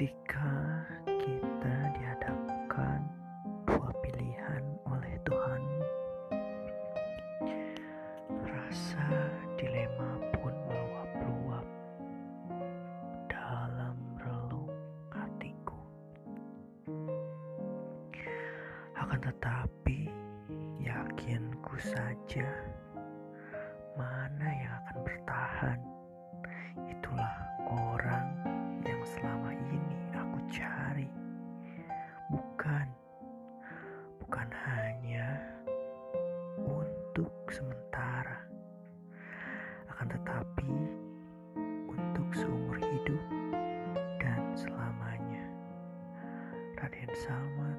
ketika kita dihadapkan dua pilihan oleh Tuhan, rasa dilema pun meluap-luap dalam relung hatiku. Akan tetapi, yakinku saja mana yang akan bertahan Bukan, bukan hanya untuk sementara akan tetapi untuk seumur hidup dan selamanya. Raden Salma